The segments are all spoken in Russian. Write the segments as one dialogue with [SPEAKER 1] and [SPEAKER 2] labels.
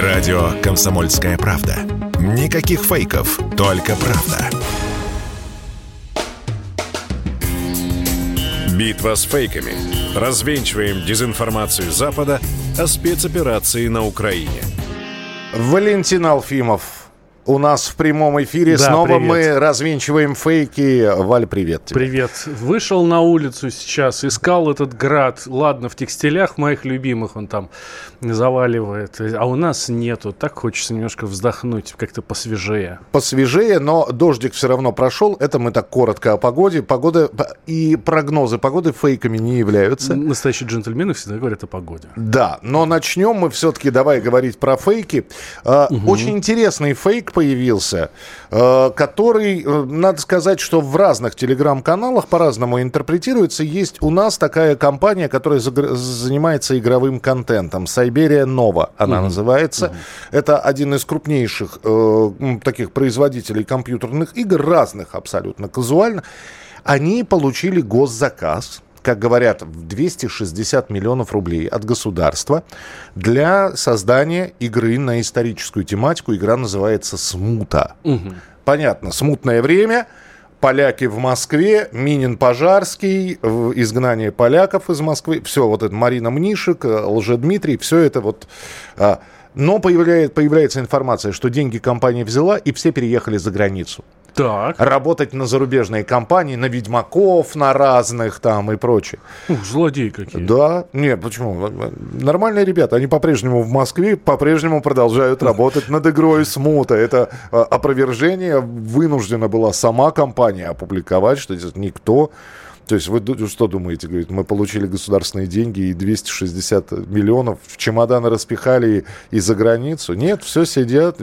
[SPEAKER 1] Радио «Комсомольская правда». Никаких фейков, только правда. Битва с фейками. Развенчиваем дезинформацию Запада о спецоперации на Украине.
[SPEAKER 2] Валентин Алфимов у нас в прямом эфире
[SPEAKER 3] Да,
[SPEAKER 2] снова
[SPEAKER 3] привет.
[SPEAKER 2] мы развенчиваем фейки. Валь, привет тебе.
[SPEAKER 3] Привет. Вышел на улицу сейчас, искал этот град. Ладно, в текстилях моих любимых он там заваливает. А у нас нету. Так хочется немножко вздохнуть, как-то посвежее.
[SPEAKER 2] Посвежее, но дождик все равно прошел. Это мы так коротко о погоде. Погода и прогнозы погоды фейками не являются.
[SPEAKER 3] Настоящие джентльмены всегда говорят о погоде.
[SPEAKER 2] Да, но начнем мы все-таки, давай говорить про фейки. Э, Очень интересный фейк появился, э, который, э, надо сказать, что в разных телеграм-каналах по-разному интерпретируется. Есть у нас такая компания, которая занимается игровым контентом. Сайберия Нова она называется. Это один из крупнейших э, таких производителей компьютерных игр, разных абсолютно казуально. Они получили госзаказ как говорят, в 260 миллионов рублей от государства для создания игры на историческую тематику. Игра называется «Смута». Понятно, смутное время, поляки в Москве, Минин Пожарский, изгнание поляков из Москвы, все, вот это Марина Мнишек, э, Лжедмитрий, все это вот... а, Но появляет, появляется информация, что деньги компания взяла, и все переехали за границу
[SPEAKER 3] Так.
[SPEAKER 2] работать на зарубежные компании, на ведьмаков, на разных там и прочее.
[SPEAKER 3] Ух, злодеи какие.
[SPEAKER 2] Да, нет, почему? Нормальные ребята, они по-прежнему в Москве, по-прежнему продолжают работать над игрой Смута. Это э, опровержение вынуждена была сама компания опубликовать, что здесь никто... То есть вы ду- что думаете? Говорит, мы получили государственные деньги и 260 миллионов в чемоданы распихали и, и за границу? Нет, все сидят.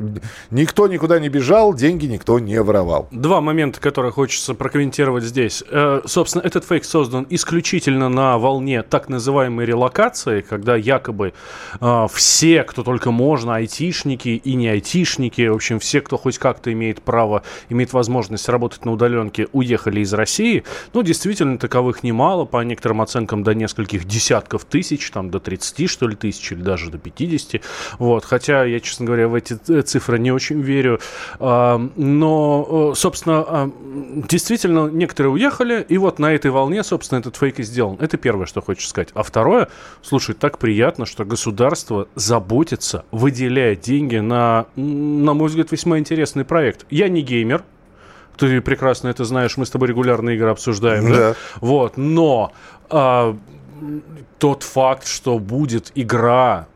[SPEAKER 2] Никто никуда не бежал, деньги никто не воровал.
[SPEAKER 3] Два момента, которые хочется прокомментировать здесь. Э, собственно, этот фейк создан исключительно на волне так называемой релокации, когда якобы э, все, кто только можно, айтишники и не айтишники, в общем, все, кто хоть как-то имеет право, имеет возможность работать на удаленке, уехали из России. Ну, действительно, таковых немало, по некоторым оценкам до нескольких десятков тысяч, там до 30, что ли, тысяч, или даже до 50. Вот, хотя я, честно говоря, в эти цифры не очень верю. А, но, э, собственно, а, действительно, некоторые уехали, и вот на этой волне, собственно, этот фейк и сделан. Это первое, что хочется сказать. А второе, слушай, так приятно, что государство заботится, выделяя деньги на, на мой взгляд, весьма интересный проект. Я не геймер, ты прекрасно это знаешь, мы с тобой регулярно игры обсуждаем.
[SPEAKER 2] Да.
[SPEAKER 3] Вот, но а, тот факт, что будет игра,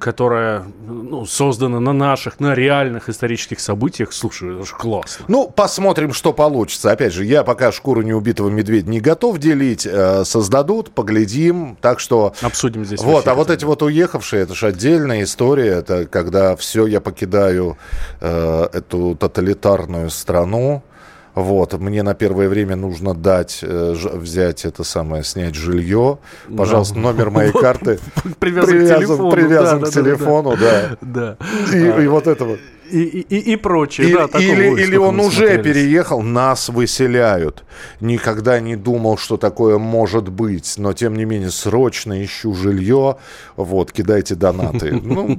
[SPEAKER 3] которая ну, создана на наших, на реальных исторических событиях, слушай, это же классно.
[SPEAKER 2] Ну, посмотрим, что получится. Опять же, я пока шкуру неубитого медведя не готов делить. Э, Создадут, поглядим. Так что...
[SPEAKER 3] Обсудим здесь.
[SPEAKER 2] Вот,
[SPEAKER 3] эфире.
[SPEAKER 2] а вот эти вот уехавшие, это же отдельная история. Это когда все, я покидаю э, эту тоталитарную страну. Вот, мне на первое время нужно дать, э, взять это самое, снять жилье. Пожалуйста, номер моей карты
[SPEAKER 3] Привязан к телефону,
[SPEAKER 2] привязан
[SPEAKER 3] да,
[SPEAKER 2] к телефону. И, и вот это вот.
[SPEAKER 3] И, и, и- и прочее.
[SPEAKER 2] Или,
[SPEAKER 3] да,
[SPEAKER 2] или,
[SPEAKER 3] ой,
[SPEAKER 2] или он уже
[SPEAKER 3] смотрелись.
[SPEAKER 2] переехал, нас выселяют. Никогда не думал, что такое может быть. Но, тем не менее, срочно ищу жилье. Вот, кидайте донаты. Ну,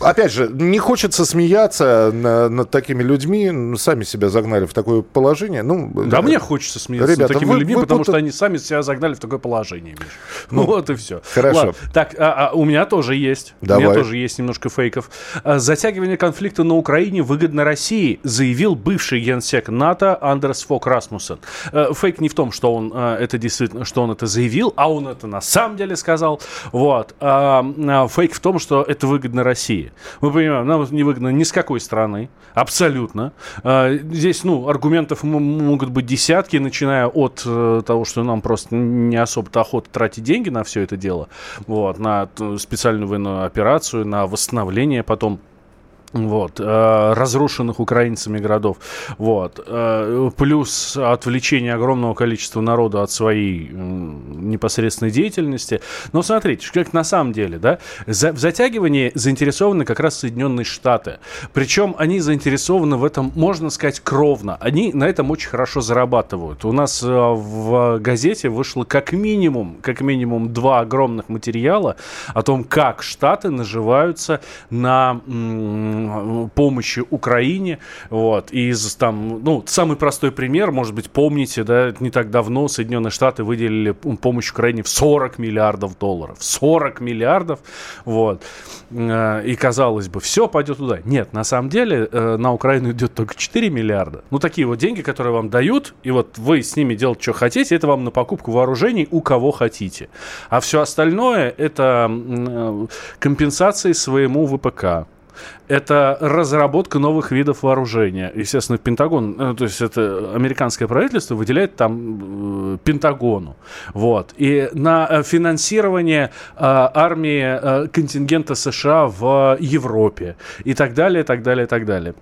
[SPEAKER 2] опять же, не хочется смеяться на- над такими людьми. Сами себя загнали в такое положение. Ну,
[SPEAKER 3] Да мне хочется смеяться
[SPEAKER 2] Ребята,
[SPEAKER 3] над такими
[SPEAKER 2] вы-
[SPEAKER 3] людьми,
[SPEAKER 2] вы
[SPEAKER 3] потому что они сами себя загнали в такое положение, Миш. Ну, вот и все.
[SPEAKER 2] хорошо.
[SPEAKER 3] Так, а- а у меня тоже есть. У меня тоже есть немножко фейков. А, Затягивание конфликта на Украине выгодно России, заявил бывший генсек НАТО Андерс Фок Расмуссен. Э, Фейк не в том, что он э, это действительно, что он это заявил, а он это на самом деле сказал. Вот. А, а, Фейк в том, что это выгодно России. Мы понимаем, нам не выгодно ни с какой страны, абсолютно. А, Здесь, ну, аргументов могут быть десятки, начиная от э, того, что нам просто не особо-то охота тратить деньги на все это дело, вот, на специальную военную операцию, на восстановление потом вот, э, разрушенных украинцами городов, вот, э, плюс отвлечение огромного количества народа от своей непосредственной деятельности. Но смотрите, как на самом деле, да, в затягивании заинтересованы как раз Соединенные Штаты. Причем они заинтересованы в этом, можно сказать, кровно. Они на этом очень хорошо зарабатывают. У нас э, в газете вышло как минимум, как минимум два огромных материала о том, как Штаты наживаются на помощи Украине. Вот. Из там, ну, самый простой пример, может быть, помните, да, не так давно Соединенные Штаты выделили помощь Украине в 40 миллиардов долларов. 40 миллиардов. Вот. Э, и казалось бы, все пойдет туда. Нет, на самом деле э, на Украину идет только 4 миллиарда. Ну, такие вот деньги, которые вам дают, и вот вы с ними делать, что хотите, это вам на покупку вооружений у кого хотите. А все остальное это э, компенсации своему ВПК это разработка новых видов вооружения. Естественно, Пентагон, э, то есть это американское правительство выделяет там э, Пентагону. Вот. И на э, финансирование армии контингента США в Европе. И так далее, и так далее, и так далее.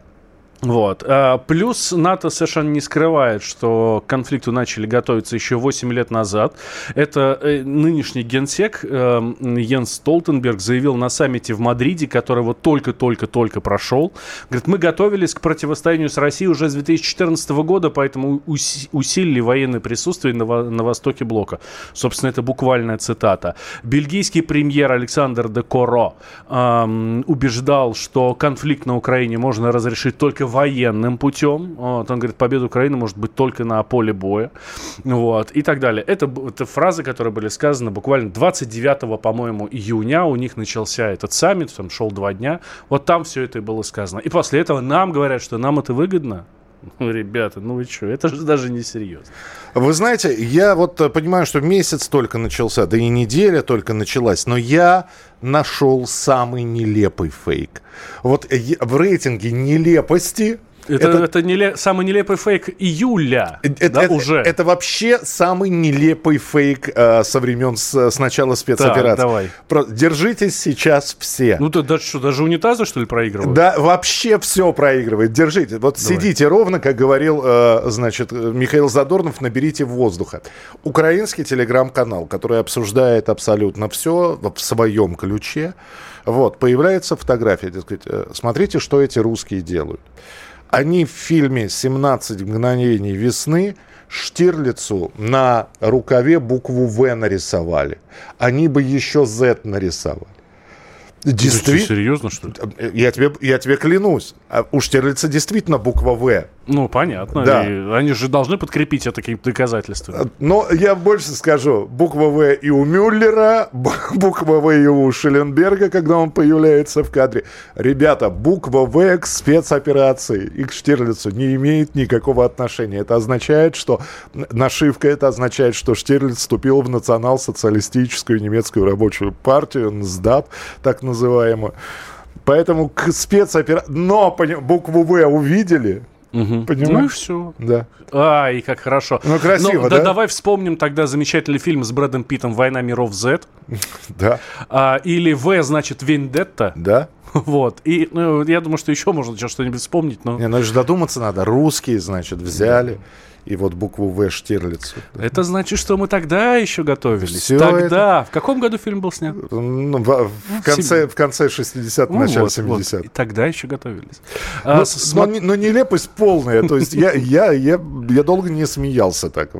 [SPEAKER 3] Вот. А, плюс НАТО совершенно не скрывает, что к конфликту начали готовиться еще 8 лет назад. Это э, нынешний генсек э, Йенс Столтенберг заявил на саммите в Мадриде, который вот только-только-только прошел. Говорит, мы готовились к противостоянию с Россией уже с 2014 года, поэтому усилили военное присутствие на, на востоке блока. Собственно, это буквальная цитата. Бельгийский премьер Александр де Коро э, убеждал, что конфликт на Украине можно разрешить только военным путем. Вот, он говорит, победа Украины может быть только на поле боя. Вот, и так далее. Это, это фразы, которые были сказаны буквально 29, по-моему, июня. У них начался этот саммит, там шел два дня. Вот там все это и было сказано. И после этого нам говорят, что нам это выгодно. Ну, ребята, ну вы что, это же даже не серьезно.
[SPEAKER 2] Вы знаете, я вот э, понимаю, что месяц только начался, да и неделя только началась, но я нашел самый нелепый фейк. Вот э, в рейтинге нелепости
[SPEAKER 3] это, это, это неле... самый нелепый фейк июля, это, да,
[SPEAKER 2] это,
[SPEAKER 3] уже.
[SPEAKER 2] Это вообще самый нелепый фейк э, со времен с, с начала спецоперации. Так,
[SPEAKER 3] давай.
[SPEAKER 2] Про... Держитесь сейчас все.
[SPEAKER 3] Ну, ты даже что, даже унитазы, что ли, проигрывают?
[SPEAKER 2] Да, вообще все проигрывает. Держите. Вот давай. сидите ровно, как говорил, э, значит, Михаил Задорнов, наберите воздуха. Украинский телеграм-канал, который обсуждает абсолютно все в своем ключе. Вот, появляется фотография, дескать, э, смотрите, что эти русские делают. Они в фильме «17 мгновений весны» Штирлицу на рукаве букву «В» нарисовали. Они бы еще «Z» нарисовали.
[SPEAKER 3] Действительно? Серьезно, что ли?
[SPEAKER 2] Я тебе, я тебе клянусь. А у Штирлица действительно буква «В».
[SPEAKER 3] Ну, понятно.
[SPEAKER 2] Да.
[SPEAKER 3] И они же должны подкрепить это какими-то доказательствами. А,
[SPEAKER 2] но я больше скажу. Буква «В» и у Мюллера, буква «В» и у Шелленберга, когда он появляется в кадре. Ребята, буква «В» к спецоперации и к Штирлицу не имеет никакого отношения. Это означает, что нашивка, это означает, что Штирлиц вступил в национал-социалистическую немецкую рабочую партию, НСДАП, так называемую. Поэтому к спецоперации... Но букву «В» увидели,
[SPEAKER 3] Угу. Понимаешь? Ну и все.
[SPEAKER 2] Да.
[SPEAKER 3] Ай, как хорошо.
[SPEAKER 2] Ну, красиво, Но, да?
[SPEAKER 3] да? Давай вспомним тогда замечательный фильм с Брэдом Питтом «Война миров Z».
[SPEAKER 2] Да.
[SPEAKER 3] А, или «В» значит «Вендетта».
[SPEAKER 2] Да.
[SPEAKER 3] Вот. И ну, я думаю, что еще можно что-нибудь вспомнить. Но...
[SPEAKER 2] Не, ну же додуматься надо. Русские, значит, взяли. Да и вот букву В Штирлицу.
[SPEAKER 3] Это значит, что мы тогда еще готовились. Все тогда. Это... В каком году фильм был снят?
[SPEAKER 2] Ну, в, в, конце, в конце 60-х, ну, начале вот, 70-х. Вот. И
[SPEAKER 3] тогда еще готовились.
[SPEAKER 2] Но, а, с... но, но нелепость полная. То есть я, я, я, я долго не смеялся так.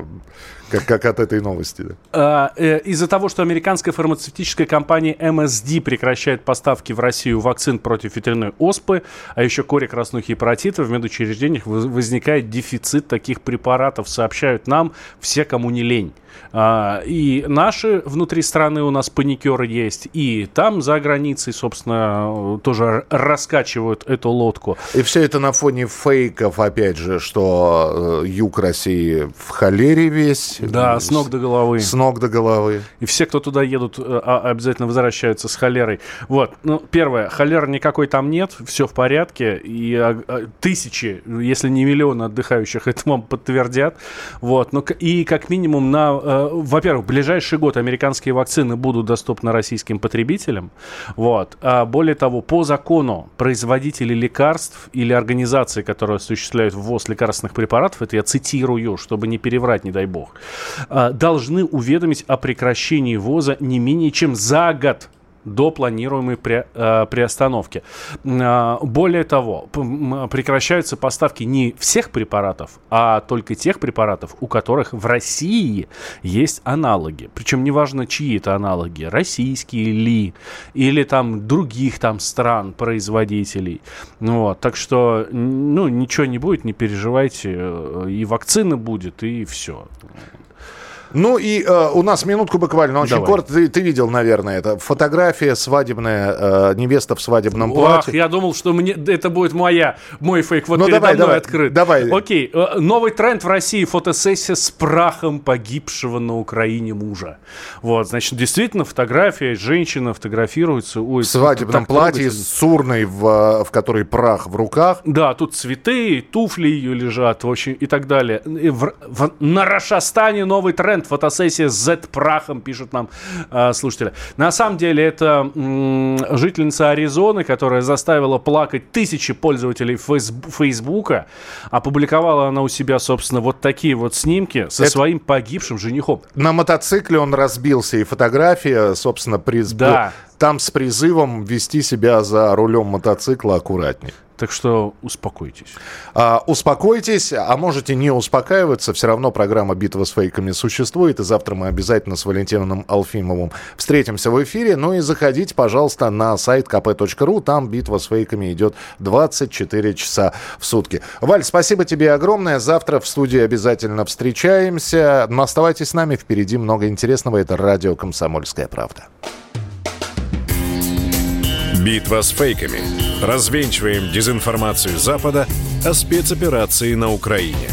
[SPEAKER 2] Как, как от этой новости. Да.
[SPEAKER 3] А, э, из-за того, что американская фармацевтическая компания MSD прекращает поставки в Россию вакцин против ветряной оспы, а еще кори, краснухи и паротита, в медучреждениях возникает дефицит таких препаратов, сообщают нам все, кому не лень. А, и наши внутри страны у нас паникеры есть, и там за границей, собственно, тоже раскачивают эту лодку.
[SPEAKER 2] И все это на фоне фейков, опять же, что э, юг России в холере весь, знаете.
[SPEAKER 3] Да, с ног до головы.
[SPEAKER 2] С ног до головы.
[SPEAKER 3] И все, кто туда едут, э, а, обязательно возвращаются с холерой. Вот. Ну, первое, холеры никакой там нет, все в порядке. И а, а, тысячи, если не миллионы отдыхающих это вам подтвердят. Вот. Ну, и как минимум на... Э, во-первых, в ближайший год американские вакцины будут доступны российским потребителям. Вот. А более того, по закону производители лекарств или организации, которые осуществляют ввоз лекарственных препаратов, это я цитирую, чтобы не переврать, не дай бог, должны уведомить о прекращении ввоза не менее чем за год до планируемой при, э, приостановки. Э, более того, прекращаются поставки не всех препаратов, а только тех препаратов, у которых в России есть аналоги. Причем неважно, чьи это аналоги, российские ли, или там других там стран, производителей. Вот, так что, ну, ничего не будет, не переживайте, э, и вакцина будет, и все.
[SPEAKER 2] Ну и э, у нас минутку буквально, очень Давай. коротко. Ты, ты видел, наверное, это фотография свадебная, э, невеста в свадебном платье.
[SPEAKER 3] Ах, я думал, что мне это будет моя, мой фейк. Вот ну, передо давай, мной давай, открыт.
[SPEAKER 2] Давай.
[SPEAKER 3] Окей, э, новый тренд в России фотосессия с прахом погибшего на Украине мужа. Вот, значит, действительно фотография, женщина фотографируется.
[SPEAKER 2] Ой, в свадебном платье с урной, в, в которой прах в руках.
[SPEAKER 3] Да, тут цветы, туфли ее лежат, в общем, и так далее. И в, в, на Рашастане новый тренд тренд, фотосессия с Z-прахом, пишут нам э, слушатели. На самом деле это м- жительница Аризоны, которая заставила плакать тысячи пользователей Фейсбука. Опубликовала она у себя, собственно, вот такие вот снимки со это... своим погибшим женихом.
[SPEAKER 2] На мотоцикле он разбился, и фотография, собственно, приз... да. Там с призывом вести себя за рулем мотоцикла аккуратнее.
[SPEAKER 3] Так что успокойтесь.
[SPEAKER 2] А, успокойтесь, а можете не успокаиваться. Все равно программа «Битва с фейками» существует. И завтра мы обязательно с Валентином Алфимовым встретимся в эфире. Ну и заходите, пожалуйста, на сайт kp.ru. Там «Битва с фейками» идет 24 часа в сутки. Валь, спасибо тебе огромное. Завтра в студии обязательно встречаемся. Но оставайтесь с нами. Впереди много интересного. Это радио «Комсомольская правда».
[SPEAKER 1] Битва с фейками. Развенчиваем дезинформацию Запада о спецоперации на Украине.